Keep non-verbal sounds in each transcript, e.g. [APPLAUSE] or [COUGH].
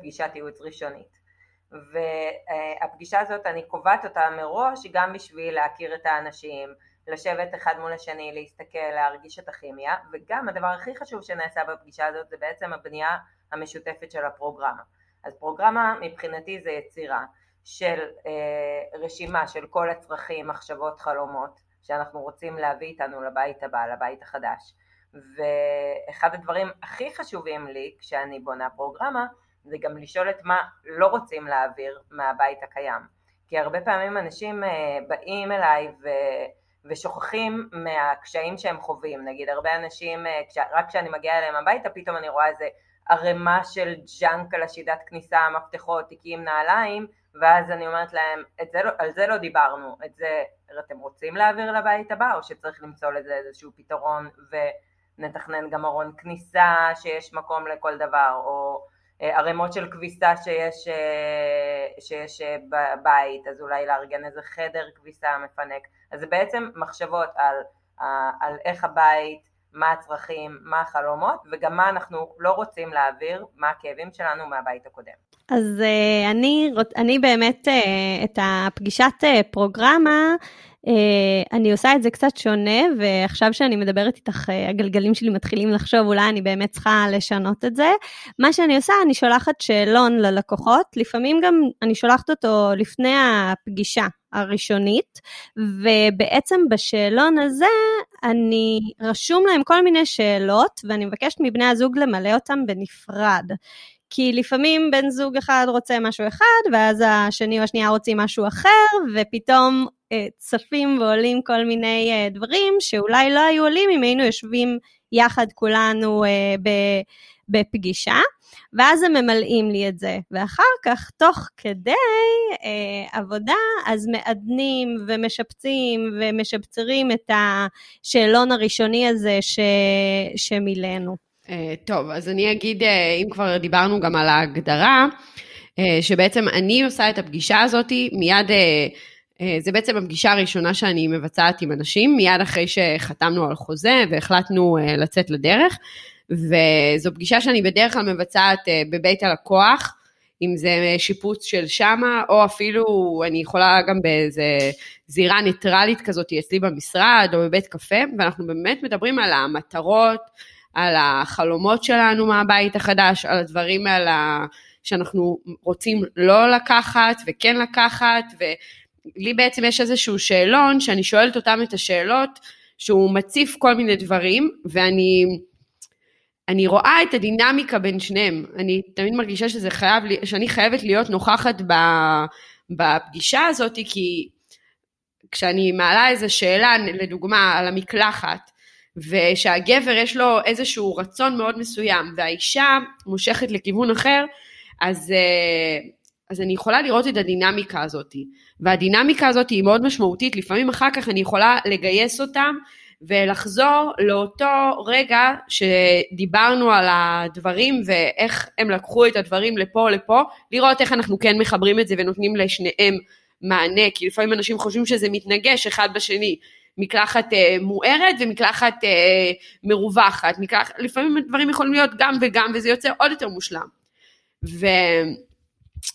בפגישת ייעוץ ראשונית. והפגישה הזאת אני קובעת אותה מראש גם בשביל להכיר את האנשים, לשבת אחד מול השני, להסתכל, להרגיש את הכימיה, וגם הדבר הכי חשוב שנעשה בפגישה הזאת זה בעצם הבנייה המשותפת של הפרוגרמה. אז פרוגרמה מבחינתי זה יצירה של אה, רשימה של כל הצרכים, מחשבות, חלומות שאנחנו רוצים להביא איתנו לבית הבא, לבית החדש. ואחד הדברים הכי חשובים לי כשאני בונה פרוגרמה זה גם לשאול את מה לא רוצים להעביר מהבית הקיים. כי הרבה פעמים אנשים אה, באים אליי ו... ושוכחים מהקשיים שהם חווים, נגיד הרבה אנשים, אה, רק כשאני מגיעה אליהם הביתה פתאום אני רואה איזה ערימה של ג'אנק על השידת כניסה, מפתחות, תיקים, נעליים, ואז אני אומרת להם, זה לא, על זה לא דיברנו, את זה אתם רוצים להעביר לבית הבא, או שצריך למצוא לזה איזשהו פתרון ונתכנן גם ארון כניסה שיש מקום לכל דבר, או ערימות של כביסה שיש, אה, שיש בבית, אז אולי לארגן איזה חדר כביסה מפנק, אז זה בעצם מחשבות על, על איך הבית מה הצרכים, מה החלומות, וגם מה אנחנו לא רוצים להעביר, מה הכאבים שלנו מהבית הקודם. אז uh, אני, אני באמת, uh, את הפגישת uh, פרוגרמה, uh, אני עושה את זה קצת שונה, ועכשיו שאני מדברת איתך, uh, הגלגלים שלי מתחילים לחשוב, אולי אני באמת צריכה לשנות את זה. מה שאני עושה, אני שולחת שאלון ללקוחות, לפעמים גם אני שולחת אותו לפני הפגישה. הראשונית, ובעצם בשאלון הזה אני רשום להם כל מיני שאלות, ואני מבקשת מבני הזוג למלא אותם בנפרד. כי לפעמים בן זוג אחד רוצה משהו אחד, ואז השני או השנייה רוצים משהו אחר, ופתאום אה, צפים ועולים כל מיני אה, דברים שאולי לא היו עולים אם היינו יושבים יחד כולנו אה, בפגישה. ואז הם ממלאים לי את זה. ואחר כך, תוך כדי אה, עבודה, אז מעדנים ומשפצים ומשבצרים את השאלון הראשוני הזה שמילאנו. אה, טוב, אז אני אגיד, אה, אם כבר דיברנו גם על ההגדרה, אה, שבעצם אני עושה את הפגישה הזאת מיד... זה בעצם הפגישה הראשונה שאני מבצעת עם אנשים, מיד אחרי שחתמנו על חוזה והחלטנו לצאת לדרך. וזו פגישה שאני בדרך כלל מבצעת בבית הלקוח, אם זה שיפוץ של שמה, או אפילו אני יכולה גם באיזה זירה ניטרלית כזאת אצלי במשרד, או בבית קפה, ואנחנו באמת מדברים על המטרות, על החלומות שלנו מהבית החדש, על הדברים על ה... שאנחנו רוצים לא לקחת וכן לקחת, ולי בעצם יש איזשהו שאלון שאני שואלת אותם את השאלות, שהוא מציף כל מיני דברים, ואני אני רואה את הדינמיקה בין שניהם. אני תמיד מרגישה שזה חייב, שאני חייבת להיות נוכחת בפגישה הזאת, כי כשאני מעלה איזו שאלה, לדוגמה, על המקלחת, ושהגבר יש לו איזשהו רצון מאוד מסוים, והאישה מושכת לכיוון אחר, אז, אה, אז אני יכולה לראות את הדינמיקה הזאת. והדינמיקה הזאת היא מאוד משמעותית, לפעמים אחר כך אני יכולה לגייס אותם ולחזור לאותו רגע שדיברנו על הדברים ואיך הם לקחו את הדברים לפה לפה, לראות איך אנחנו כן מחברים את זה ונותנים לשניהם מענה, כי לפעמים אנשים חושבים שזה מתנגש אחד בשני. מקלחת אה, מוארת ומקלחת אה, מרווחת, מקלח, לפעמים דברים יכולים להיות גם וגם וזה יוצא עוד יותר מושלם. ו,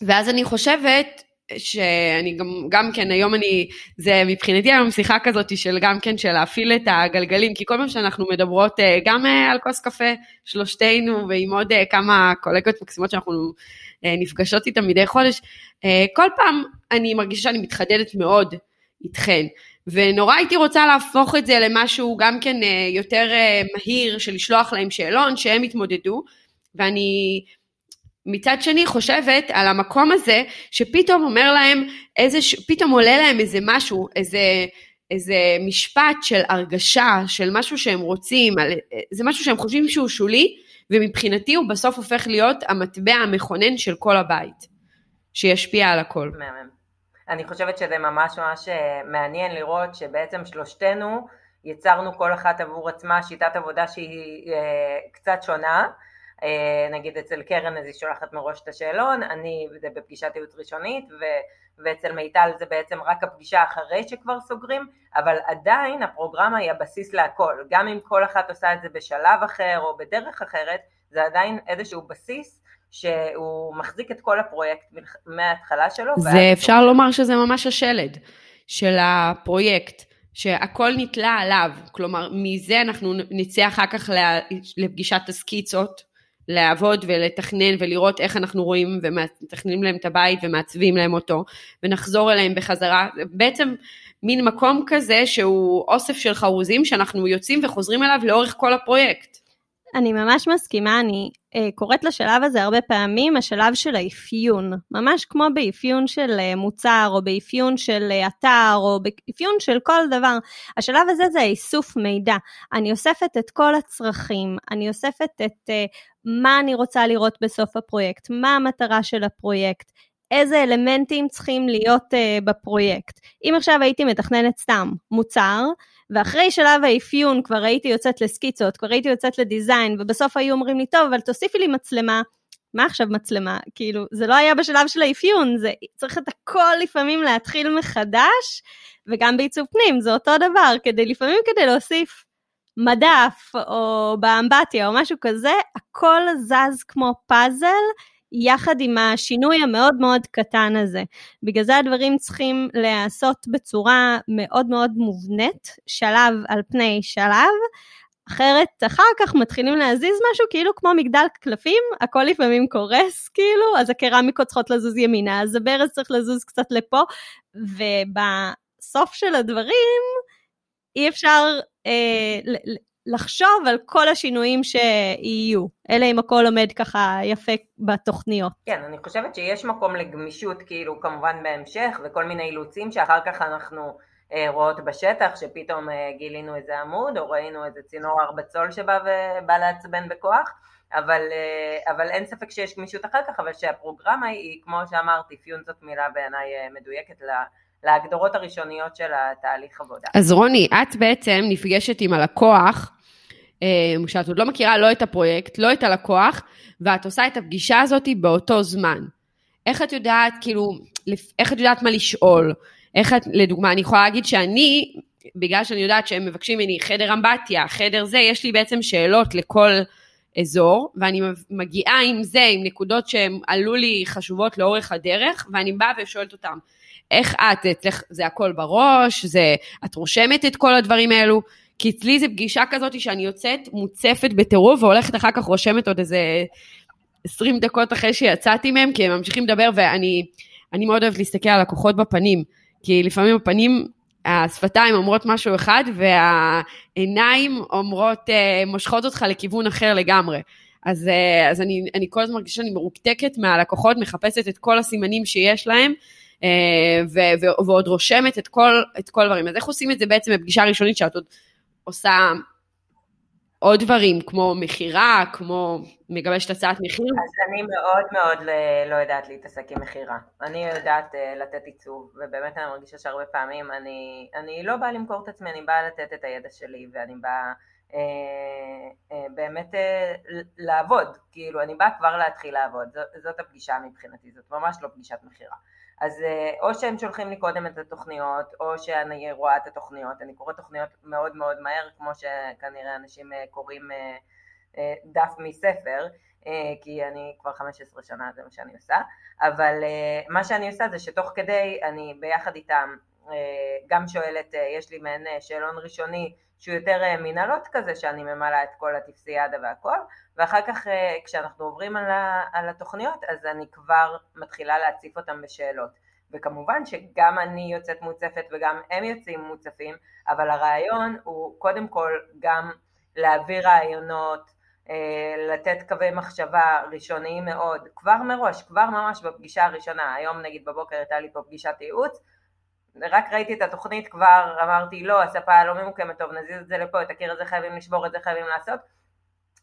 ואז אני חושבת שאני גם, גם כן, היום אני, זה מבחינתי היום שיחה כזאת של גם כן של להפעיל את הגלגלים, כי כל פעם שאנחנו מדברות אה, גם אה, על כוס קפה, שלושתנו, ועם עוד אה, כמה קולגות מקסימות שאנחנו נפגשות איתן מדי חודש, כל פעם אני מרגישה שאני מתחדדת מאוד איתכן. ונורא הייתי רוצה להפוך את זה למשהו גם כן יותר מהיר, של לשלוח להם שאלון, שהם יתמודדו, ואני מצד שני חושבת על המקום הזה שפתאום אומר להם איזה, פתאום עולה להם איזה משהו, איזה, איזה משפט של הרגשה, של משהו שהם רוצים, על, זה משהו שהם חושבים שהוא שולי, ומבחינתי הוא בסוף הופך להיות המטבע המכונן של כל הבית, שישפיע על הכל. מהמם. אני חושבת שזה ממש ממש אה, מעניין לראות שבעצם שלושתנו יצרנו כל אחת עבור עצמה שיטת עבודה שהיא אה, קצת שונה, אה, נגיד אצל קרן אז היא שולחת מראש את השאלון, אני זה בפגישת ייעוץ ראשונית ו, ואצל מיטל זה בעצם רק הפגישה אחרי שכבר סוגרים, אבל עדיין הפרוגרמה היא הבסיס להכל, גם אם כל אחת עושה את זה בשלב אחר או בדרך אחרת, זה עדיין איזשהו בסיס שהוא מחזיק את כל הפרויקט מההתחלה שלו. זה אפשר לומר שזה ממש השלד של הפרויקט, שהכל נתלה עליו, כלומר מזה אנחנו נצא אחר כך לפגישת הסקיצות. לעבוד ולתכנן ולראות איך אנחנו רואים ומתכננים להם את הבית ומעצבים להם אותו ונחזור אליהם בחזרה, בעצם מין מקום כזה שהוא אוסף של חרוזים שאנחנו יוצאים וחוזרים אליו לאורך כל הפרויקט. אני ממש מסכימה, אני אה, קוראת לשלב הזה הרבה פעמים השלב של האפיון, ממש כמו באפיון של אה, מוצר או באפיון של אה, אתר או באפיון של כל דבר. השלב הזה זה האיסוף מידע. אני אוספת את כל הצרכים, אני אוספת את אה, מה אני רוצה לראות בסוף הפרויקט, מה המטרה של הפרויקט, איזה אלמנטים צריכים להיות uh, בפרויקט. אם עכשיו הייתי מתכננת סתם מוצר, ואחרי שלב האפיון כבר הייתי יוצאת לסקיצות, כבר הייתי יוצאת לדיזיין, ובסוף היו אומרים לי, טוב, אבל תוסיפי לי מצלמה. מה עכשיו מצלמה? כאילו, זה לא היה בשלב של האפיון, זה צריך את הכל לפעמים להתחיל מחדש, וגם בעיצוב פנים זה אותו דבר, כדי לפעמים כדי להוסיף מדף או באמבטיה או משהו כזה, הכל זז כמו פאזל, יחד עם השינוי המאוד מאוד קטן הזה. בגלל זה הדברים צריכים להיעשות בצורה מאוד מאוד מובנית, שלב על פני שלב, אחרת אחר כך מתחילים להזיז משהו כאילו כמו מגדל קלפים, הכל לפעמים קורס כאילו, אז הקרמיקות צריכות לזוז ימינה, אז הברז צריך לזוז קצת לפה, ובסוף של הדברים אי אפשר אה, לחשוב על כל השינויים שיהיו, אלא אם הכל עומד ככה יפה בתוכניות. כן, אני חושבת שיש מקום לגמישות, כאילו כמובן בהמשך, וכל מיני אילוצים שאחר כך אנחנו אה, רואות בשטח, שפתאום אה, גילינו איזה עמוד, או ראינו איזה צינור ארבע צול שבא ובא לעצבן בכוח, אבל, אה, אבל אין ספק שיש גמישות אחר כך, אבל שהפרוגרמה היא, כמו שאמרתי, פיון זאת מילה בעיניי אה, מדויקת לה. להגדרות הראשוניות של התהליך עבודה. אז רוני, את בעצם נפגשת עם הלקוח, אה, שאת עוד לא מכירה לא את הפרויקט, לא את הלקוח, ואת עושה את הפגישה הזאת באותו זמן. איך את יודעת, כאילו, איך את יודעת מה לשאול? איך את, לדוגמה, אני יכולה להגיד שאני, בגלל שאני יודעת שהם מבקשים ממני חדר אמבטיה, חדר זה, יש לי בעצם שאלות לכל אזור, ואני מגיעה עם זה, עם נקודות שהן עלו לי חשובות לאורך הדרך, ואני באה ושואלת אותם, איך את, אצלך זה הכל בראש, זה, את רושמת את כל הדברים האלו, כי אצלי זה פגישה כזאת שאני יוצאת מוצפת בטירוף והולכת אחר כך רושמת עוד איזה 20 דקות אחרי שיצאתי מהם, כי הם ממשיכים לדבר ואני מאוד אוהבת להסתכל על לקוחות בפנים, כי לפעמים הפנים, השפתיים אומרות משהו אחד והעיניים אומרות, אה, מושכות אותך לכיוון אחר לגמרי. אז, אה, אז אני, אני כל הזמן מרגישה שאני מרוקתקת מהלקוחות, מחפשת את כל הסימנים שיש להם, אה, ו- ו- ועוד רושמת את כל, את כל הדברים. אז איך עושים את זה בעצם בפגישה ראשונית שאת עוד עושה עוד דברים, כמו מכירה, כמו מגבשת הצעת מחיר? אז אני מאוד מאוד לא יודעת להתעסק עם מכירה. אני יודעת uh, לתת עיצוב, ובאמת אני מרגישה שהרבה פעמים אני, אני לא באה למכור את עצמי, אני באה לתת את הידע שלי, ואני באה uh, באמת לעבוד, כאילו אני באה כבר להתחיל לעבוד, זאת הפגישה מבחינתי, זאת ממש לא פגישת מכירה. אז אה, או שהם שולחים לי קודם את התוכניות, או שאני רואה את התוכניות, אני קוראת תוכניות מאוד מאוד מהר, כמו שכנראה אנשים אה, קוראים אה, דף מספר, כי אני כבר 15 שנה זה מה שאני עושה, אבל מה שאני עושה זה שתוך כדי אני ביחד איתם גם שואלת, יש לי מעין שאלון ראשוני שהוא יותר מנהלות כזה, שאני ממלאה את כל הטפסיאדה והכל, ואחר כך אה, כשאנחנו עוברים על התוכניות אז אני כבר מתחילה להציף אותם בשאלות. וכמובן שגם אני יוצאת מוצפת וגם הם יוצאים מוצפים אבל הרעיון הוא קודם כל גם להעביר רעיונות אה, לתת קווי מחשבה ראשוניים מאוד כבר מראש, כבר ממש בפגישה הראשונה. היום נגיד בבוקר הייתה לי פה פגישת ייעוץ רק ראיתי את התוכנית כבר אמרתי לא הספה לא ממוקמת טוב נזיז את זה לפה את הקיר הזה חייבים לשבור את זה חייבים לעשות.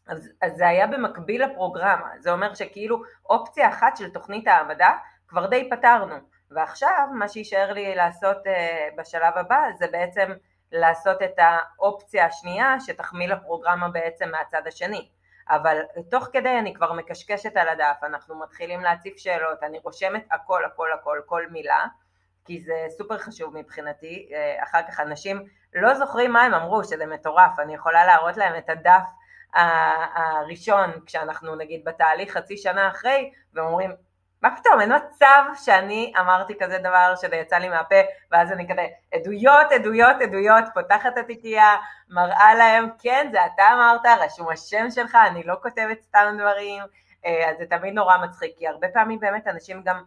אז, אז זה היה במקביל לפרוגרמה, זה אומר שכאילו אופציה אחת של תוכנית העבודה כבר די פתרנו, ועכשיו מה שיישאר לי לעשות uh, בשלב הבא זה בעצם לעשות את האופציה השנייה שתחמיא לפרוגרמה בעצם מהצד השני, אבל תוך כדי אני כבר מקשקשת על הדף, אנחנו מתחילים להציף שאלות, אני רושמת הכל הכל הכל, כל מילה, כי זה סופר חשוב מבחינתי, אה, אחר כך אנשים לא זוכרים מה הם אמרו, שזה מטורף, אני יכולה להראות להם את הדף הראשון, כשאנחנו נגיד בתהליך חצי שנה אחרי, ואומרים, מה פתאום, אין מצב שאני אמרתי כזה דבר שזה יצא לי מהפה, ואז אני כזה, עדויות, עדויות, עדויות, פותחת את התיקייה, מראה להם, כן, זה אתה אמרת, רשום השם שלך, אני לא כותבת סתם דברים, אה, אז זה תמיד נורא מצחיק, כי הרבה פעמים באמת אנשים גם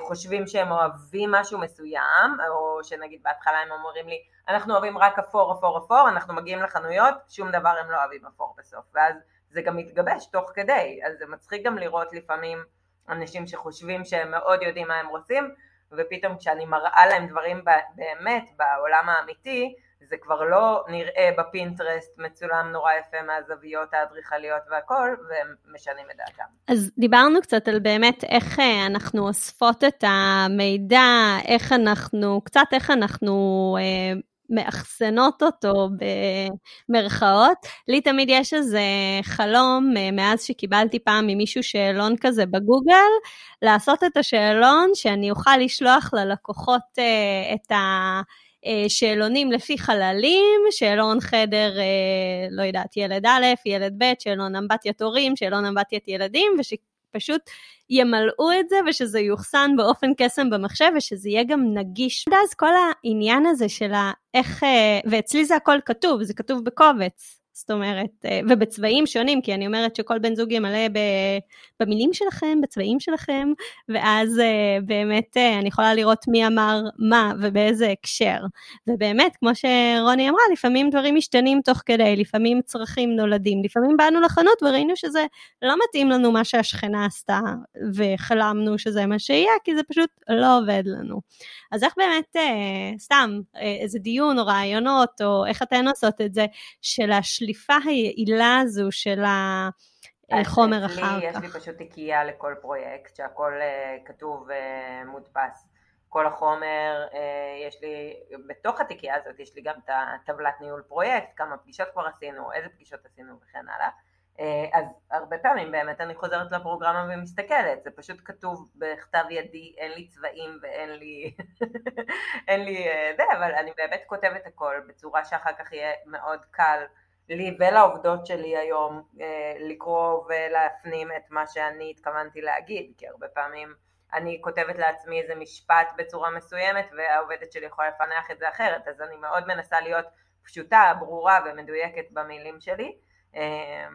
חושבים שהם אוהבים משהו מסוים, או שנגיד בהתחלה הם אומרים לי, אנחנו אוהבים רק אפור, אפור, אפור, אנחנו מגיעים לחנויות, שום דבר הם לא אוהבים אפור בסוף, ואז זה גם מתגבש תוך כדי, אז זה מצחיק גם לראות לפעמים אנשים שחושבים שהם מאוד יודעים מה הם רוצים, ופתאום כשאני מראה להם דברים באמת בעולם האמיתי, זה כבר לא נראה בפינטרסט מצולם נורא יפה מהזוויות האדריכליות והכל, והם משנים את דעתם. אז דיברנו קצת על באמת איך אה, אנחנו אוספות את המידע, איך אנחנו, קצת איך אנחנו אה, מאחסנות אותו במרכאות. לי תמיד יש איזה חלום, אה, מאז שקיבלתי פעם ממישהו שאלון כזה בגוגל, לעשות את השאלון שאני אוכל לשלוח ללקוחות אה, את ה... אה, שאלונים לפי חללים, שאלון חדר, לא יודעת, ילד א', ילד ב', שאלון אמבטיית הורים, שאלון אמבטיית ילדים, ושפשוט ימלאו את זה ושזה יוחסן באופן קסם במחשב ושזה יהיה גם נגיש. ואז כל העניין הזה של איך, אה, ואצלי זה הכל כתוב, זה כתוב בקובץ. זאת אומרת, אה, ובצבעים שונים, כי אני אומרת שכל בן זוג ימלא במילים שלכם, בצבעים שלכם, ואז אה, באמת אה, אני יכולה לראות מי אמר מה ובאיזה הקשר. ובאמת, כמו שרוני אמרה, לפעמים דברים משתנים תוך כדי, לפעמים צרכים נולדים, לפעמים באנו לחנות וראינו שזה לא מתאים לנו מה שהשכנה עשתה, וחלמנו שזה מה שיהיה, כי זה פשוט לא עובד לנו. אז איך באמת, סתם, איזה דיון או רעיונות, או איך אתן עושות את זה, של השליפה היעילה הזו של החומר אחר כך. יש לי פשוט תיקייה לכל פרויקט, שהכל uh, כתוב. אה, uh, כל החומר, יש לי, בתוך התיקייה הזאת יש לי גם את הטבלת ניהול פרויקט, כמה פגישות כבר עשינו, איזה פגישות עשינו וכן הלאה. אז הרבה פעמים באמת אני חוזרת לפרוגרמה ומסתכלת, זה פשוט כתוב בכתב ידי, אין לי צבעים ואין לי, [LAUGHS] אין לי זה, אבל אני באמת כותבת הכל בצורה שאחר כך יהיה מאוד קל לי ולעובדות שלי היום אה, לקרוא ולהפנים את מה שאני התכוונתי להגיד, כי הרבה פעמים אני כותבת לעצמי איזה משפט בצורה מסוימת והעובדת שלי יכולה לפענח את זה אחרת, אז אני מאוד מנסה להיות פשוטה, ברורה ומדויקת במילים שלי. אה,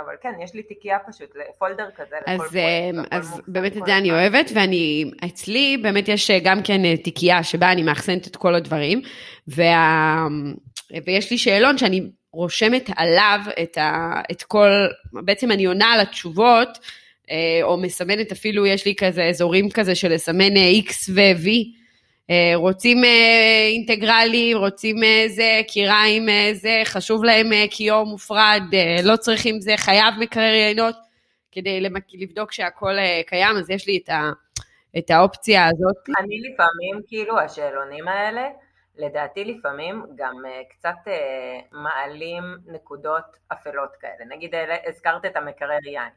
אבל כן, יש לי תיקייה פשוט, פולדר כזה אז, לכל פרויקט. אז באמת את זה אני אוהבת, ואני, אצלי באמת יש גם כן תיקייה שבה אני מאחסנת את כל הדברים, וה, ויש לי שאלון שאני רושמת עליו את, ה, את כל, בעצם אני עונה על התשובות, אה, או מסמנת אפילו, יש לי כזה אזורים כזה של לסמן אה, X ו-V. אה, רוצים אינטגרלי, רוצים זה, קיריים זה, חשוב להם כיור מופרד, לא צריכים זה, חייב מקרר יינות, כדי לבדוק שהכל קיים, אז יש לי את, ה, את האופציה הזאת. אני לפעמים, כאילו, השאלונים האלה, לדעתי לפעמים גם uh, קצת uh, מעלים נקודות אפלות כאלה. נגיד הזכרת את המקרר יין.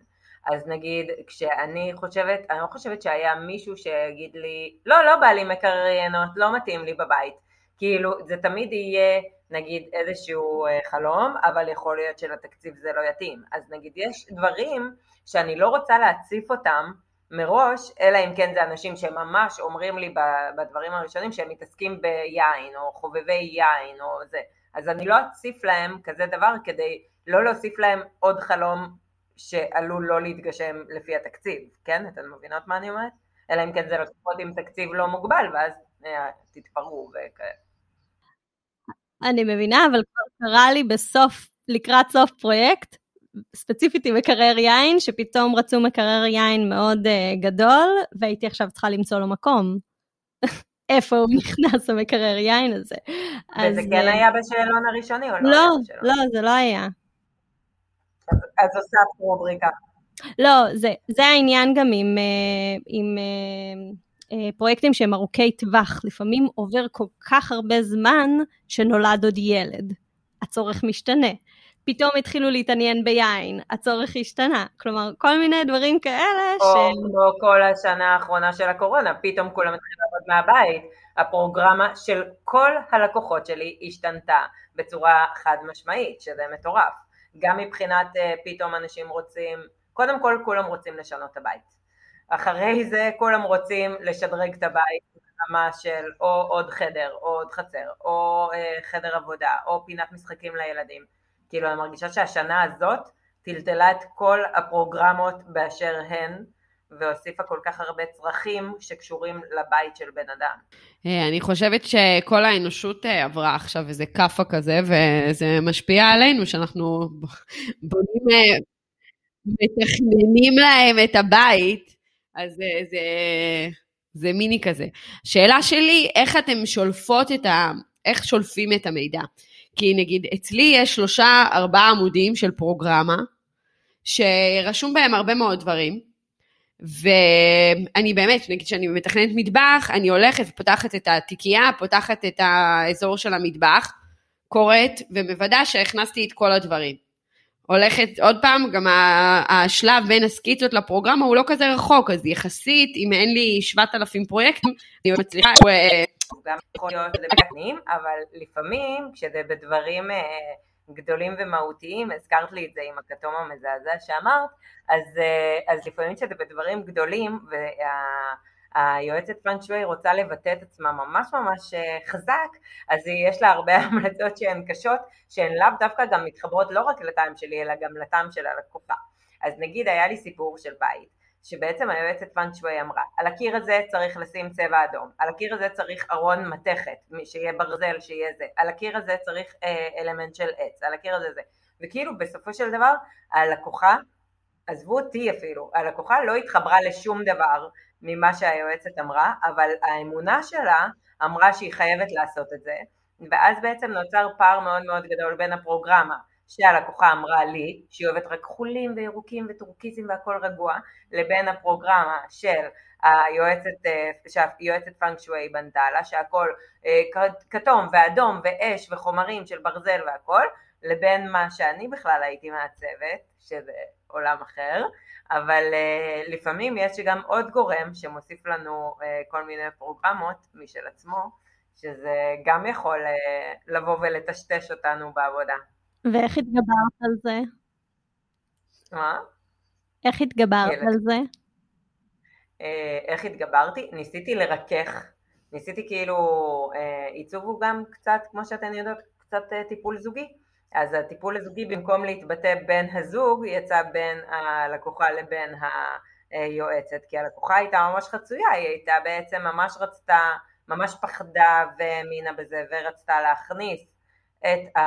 אז נגיד כשאני חושבת, אני לא חושבת שהיה מישהו שיגיד לי, לא, לא בא לי מקרר יינות, לא מתאים לי בבית. כאילו זה תמיד יהיה נגיד איזשהו חלום, אבל יכול להיות שלתקציב זה לא יתאים. אז נגיד יש דברים שאני לא רוצה להציף אותם מראש, אלא אם כן זה אנשים שממש אומרים לי בדברים הראשונים שהם מתעסקים ביין או חובבי יין או זה, אז אני לא אציף להם כזה דבר כדי לא להוסיף להם עוד חלום שעלול לא להתגשם לפי התקציב, כן? אתן מבינות מה אני אומרת? אלא אם כן זה לקוחות עם תקציב לא מוגבל ואז אה, תתפרעו וכאלה. אני מבינה, אבל כבר קרה לי בסוף, לקראת סוף פרויקט, ספציפית עם מקרר יין, שפתאום רצו מקרר יין מאוד uh, גדול, והייתי עכשיו צריכה למצוא לו מקום. [LAUGHS] איפה הוא [LAUGHS] נכנס המקרר יין הזה. וזה אז, כן uh, היה בשאלון הראשוני או לא? לא, לא, זה לא היה. אז, אז הוספת רובריקה. לא, זה, זה העניין גם עם, uh, עם פרויקטים שהם ארוכי טווח. לפעמים עובר כל כך הרבה זמן שנולד עוד ילד. הצורך משתנה. פתאום התחילו להתעניין ביין, הצורך השתנה. כלומר, כל מיני דברים כאלה או ש... או כמו כל השנה האחרונה של הקורונה, פתאום כולם התחילו לעבוד מהבית. הפרוגרמה של כל הלקוחות שלי השתנתה בצורה חד משמעית, שזה מטורף. גם מבחינת פתאום אנשים רוצים, קודם כל כולם רוצים לשנות את הבית. אחרי זה כולם רוצים לשדרג את הבית ברמה של או עוד חדר, או עוד חצר, או חדר עבודה, או פינת משחקים לילדים. כאילו אני מרגישה שהשנה הזאת טלטלה את כל הפרוגרמות באשר הן, והוסיפה כל כך הרבה צרכים שקשורים לבית של בן אדם. אה, אני חושבת שכל האנושות אה, עברה עכשיו איזה כאפה כזה, וזה משפיע עלינו, שאנחנו בונים, אה, מתכננים להם את הבית, אז זה, זה, זה מיני כזה. שאלה שלי, איך אתם שולפות את ה... איך שולפים את המידע? כי נגיד, אצלי יש שלושה, ארבעה עמודים של פרוגרמה, שרשום בהם הרבה מאוד דברים, ואני באמת, נגיד שאני מתכננת מטבח, אני הולכת ופותחת את התיקייה, פותחת את האזור של המטבח, קוראת ומוודא שהכנסתי את כל הדברים. הולכת עוד פעם, גם השלב בין הסקיצות לפרוגרמה הוא לא כזה רחוק, אז יחסית, אם אין לי 7,000 פרויקטים, אני מצליחה... גם יכול להיות לבנים, אבל לפעמים כשזה בדברים אה, גדולים ומהותיים, הזכרת לי את זה עם הכתום המזעזע שאמרת, אז, אה, אז לפעמים כשזה בדברים גדולים והיועצת פאנק שווי רוצה לבטא את עצמה ממש ממש אה, חזק, אז יש לה הרבה [LAUGHS] המלצות שהן קשות, שהן לאו דווקא גם מתחברות לא רק לטעם שלי, אלא גם לטעם של הלקוחה. אז נגיד היה לי סיפור של בית, שבעצם היועצת שווי אמרה, על הקיר הזה צריך לשים צבע אדום, על הקיר הזה צריך ארון מתכת, שיהיה ברזל, שיהיה זה, על הקיר הזה צריך אה, אלמנט של עץ, על הקיר הזה זה, וכאילו בסופו של דבר הלקוחה, עזבו אותי אפילו, הלקוחה לא התחברה לשום דבר ממה שהיועצת אמרה, אבל האמונה שלה אמרה שהיא חייבת לעשות את זה, ואז בעצם נוצר פער מאוד מאוד גדול בין הפרוגרמה שהלקוחה אמרה לי, שהיא אוהבת רק חולים וירוקים וטורקיזם והכל רגוע, לבין הפרוגרמה של היועצת, אה, שהיועצת פאנק שווי בנתה לה, שהכל אה, כתום ואדום ואש וחומרים של ברזל והכל, לבין מה שאני בכלל הייתי מעצבת, שזה עולם אחר, אבל uh, לפעמים יש גם עוד גורם שמוסיף לנו uh, כל מיני פרוגרמות משל עצמו, שזה גם יכול uh, לבוא ולטשטש אותנו בעבודה. ואיך התגברת על זה? מה? איך התגברת ילד. על זה? איך התגברתי? ניסיתי לרכך, ניסיתי כאילו, עיצוב הוא גם קצת, כמו שאתן יודעות, קצת טיפול זוגי. אז הטיפול הזוגי במקום להתבטא בין הזוג, יצא בין הלקוחה לבין היועצת, כי הלקוחה הייתה ממש חצויה, היא הייתה בעצם ממש רצתה, ממש פחדה והאמינה בזה ורצתה להכניס את, ה,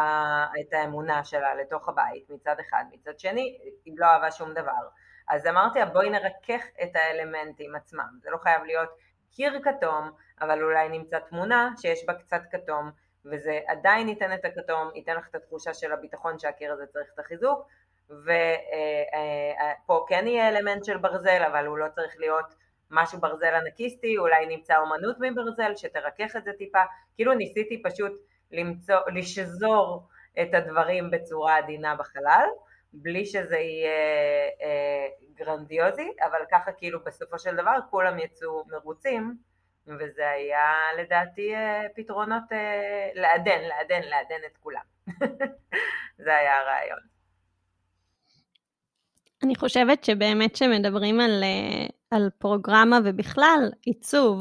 את האמונה שלה לתוך הבית מצד אחד, מצד שני היא לא אהבה שום דבר. אז אמרתי לה בואי נרכך את האלמנטים עצמם, זה לא חייב להיות קיר כתום, אבל אולי נמצא תמונה שיש בה קצת כתום, וזה עדיין ייתן את הכתום, ייתן לך את התחושה של הביטחון שהקיר הזה צריך את החיזוק, ופה אה, אה, כן יהיה אלמנט של ברזל, אבל הוא לא צריך להיות משהו ברזל ענקיסטי, אולי נמצא אומנות מברזל שתרכך את זה טיפה, כאילו ניסיתי פשוט למצוא, לשזור את הדברים בצורה עדינה בחלל, בלי שזה יהיה אה, גרנדיוזי, אבל ככה כאילו בסופו של דבר כולם יצאו מרוצים, וזה היה לדעתי אה, פתרונות אה, לעדן, לעדן, לעדן את כולם. [LAUGHS] זה היה הרעיון. אני חושבת שבאמת שמדברים על, אה, על פרוגרמה ובכלל עיצוב,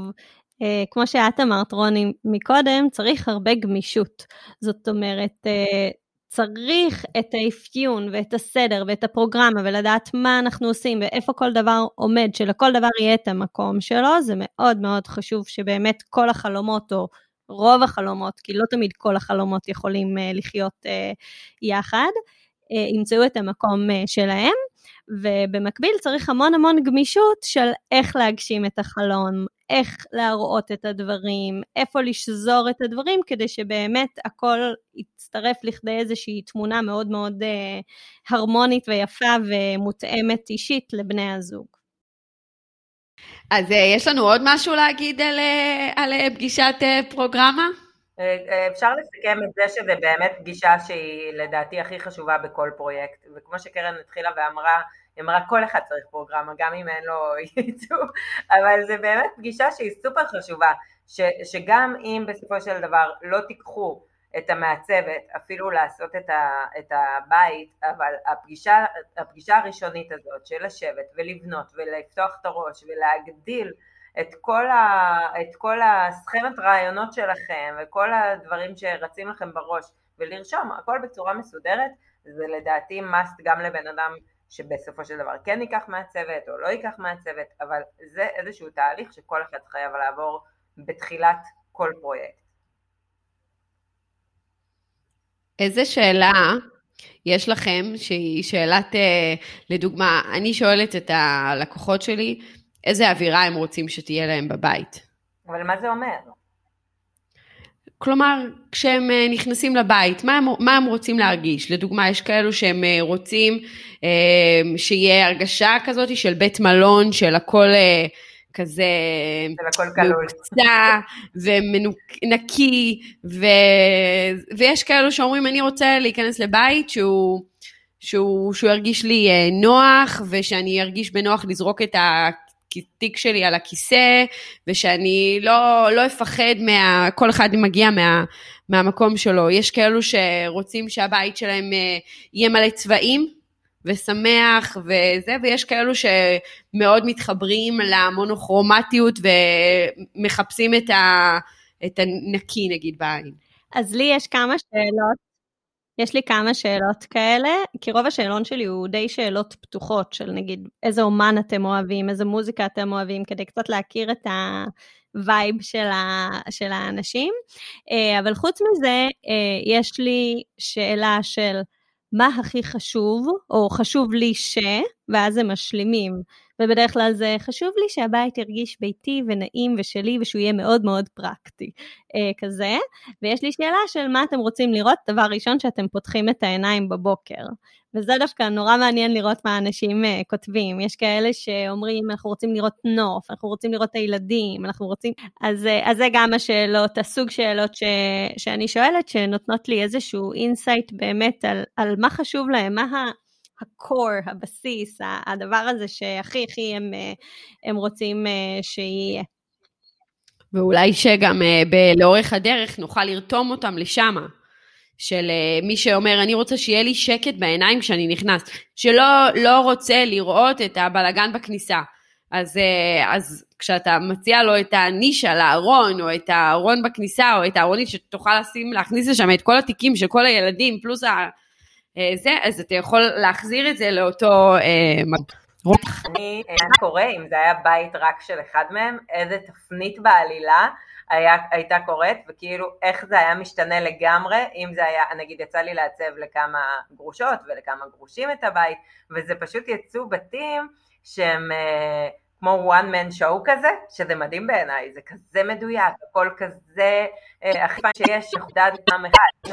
כמו שאת אמרת, רוני, מקודם, צריך הרבה גמישות. זאת אומרת, צריך את האפיון ואת הסדר ואת הפרוגרמה ולדעת מה אנחנו עושים ואיפה כל דבר עומד, שלכל דבר יהיה את המקום שלו, זה מאוד מאוד חשוב שבאמת כל החלומות או רוב החלומות, כי לא תמיד כל החלומות יכולים uh, לחיות uh, יחד, uh, ימצאו את המקום שלהם. ובמקביל צריך המון המון גמישות של איך להגשים את החלום, איך להראות את הדברים, איפה לשזור את הדברים, כדי שבאמת הכל יצטרף לכדי איזושהי תמונה מאוד מאוד אה, הרמונית ויפה ומותאמת אישית לבני הזוג. אז אה, יש לנו עוד משהו להגיד על, אה, על אה, פגישת אה, פרוגרמה? אפשר לסכם את זה שזה באמת פגישה שהיא לדעתי הכי חשובה בכל פרויקט, וכמו שקרן התחילה ואמרה, היא אמרה כל אחד צריך פרוגרמה, גם אם אין לו ייצור, [LAUGHS] אבל זה באמת פגישה שהיא סופר חשובה, ש, שגם אם בסופו של דבר לא תיקחו את המעצבת, אפילו לעשות את, ה, את הבית, אבל הפגישה, הפגישה הראשונית הזאת של לשבת ולבנות ולפתוח את הראש ולהגדיל את כל, ה, את כל הסכמת רעיונות שלכם וכל הדברים שרצים לכם בראש ולרשום הכל בצורה מסודרת, זה לדעתי must גם לבן אדם שבסופו של דבר כן ייקח מעצבת או לא ייקח מעצבת, אבל זה איזשהו תהליך שכל אחד חייב לעבור בתחילת כל פרויקט. איזה שאלה יש לכם שהיא שאלת, אה, לדוגמה, אני שואלת את הלקוחות שלי, איזה אווירה הם רוצים שתהיה להם בבית. אבל מה זה אומר? כלומר, כשהם אה, נכנסים לבית, מה הם, מה הם רוצים להרגיש? לדוגמה, יש כאלו שהם אה, רוצים אה, שיהיה הרגשה כזאת של בית מלון, של הכל כזה מוקצה ונקי, ו... ויש כאלו שאומרים, אני רוצה להיכנס לבית שהוא... שהוא, שהוא ירגיש לי נוח, ושאני ארגיש בנוח לזרוק את התיק שלי על הכיסא, ושאני לא, לא אפחד מה... כל אחד מגיע מה, מהמקום שלו. יש כאלו שרוצים שהבית שלהם אה, יהיה מלא צבעים, ושמח וזה, ויש כאלו שמאוד מתחברים למונוכרומטיות ומחפשים את, ה, את הנקי נגיד בעין. אז לי יש כמה שאלות. יש לי כמה שאלות כאלה, כי רוב השאלון שלי הוא די שאלות פתוחות של נגיד איזה אומן אתם אוהבים, איזה מוזיקה אתם אוהבים, כדי קצת להכיר את ה vibe של, ה, של האנשים. אה, אבל חוץ מזה, אה, יש לי שאלה של מה הכי חשוב, או חשוב לי ש, ואז הם משלימים. ובדרך כלל זה חשוב לי שהבית ירגיש ביתי ונעים ושלי ושהוא יהיה מאוד מאוד פרקטי אה, כזה. ויש לי שאלה של מה אתם רוצים לראות, דבר ראשון שאתם פותחים את העיניים בבוקר. וזה דווקא נורא מעניין לראות מה אנשים uh, כותבים. יש כאלה שאומרים, אנחנו רוצים לראות נוף, אנחנו רוצים לראות את הילדים, אנחנו רוצים... אז, uh, אז זה גם השאלות, הסוג שאלות ש, שאני שואלת, שנותנות לי איזשהו insight באמת על, על מה חשוב להם, מה ה... ה-core, הבסיס, הדבר הזה שהכי הכי הם, אה, הם רוצים שיהיה. ואולי שגם לאורך הדרך נוכל לרתום אותם לשם. של מי שאומר, אני רוצה שיהיה לי שקט בעיניים כשאני נכנס, שלא לא רוצה לראות את הבלגן בכניסה. אז, אז כשאתה מציע לו את הנישה לארון, או את הארון בכניסה, או את הארונית שתוכל לשים, להכניס לשם את כל התיקים של כל הילדים, פלוס זה, אז אתה יכול להחזיר את זה לאותו... Uh, אני, מה קורה אם זה היה בית רק של אחד מהם, איזה תפנית בעלילה היה, הייתה קורית, וכאילו איך זה היה משתנה לגמרי, אם זה היה, נגיד יצא לי לעצב לכמה גרושות ולכמה גרושים את הבית, וזה פשוט יצאו בתים שהם אה, כמו one man show כזה, שזה מדהים בעיניי, זה כזה מדויק, הכל כזה אה, הכי פעם שיש, שחודד פעם אחת,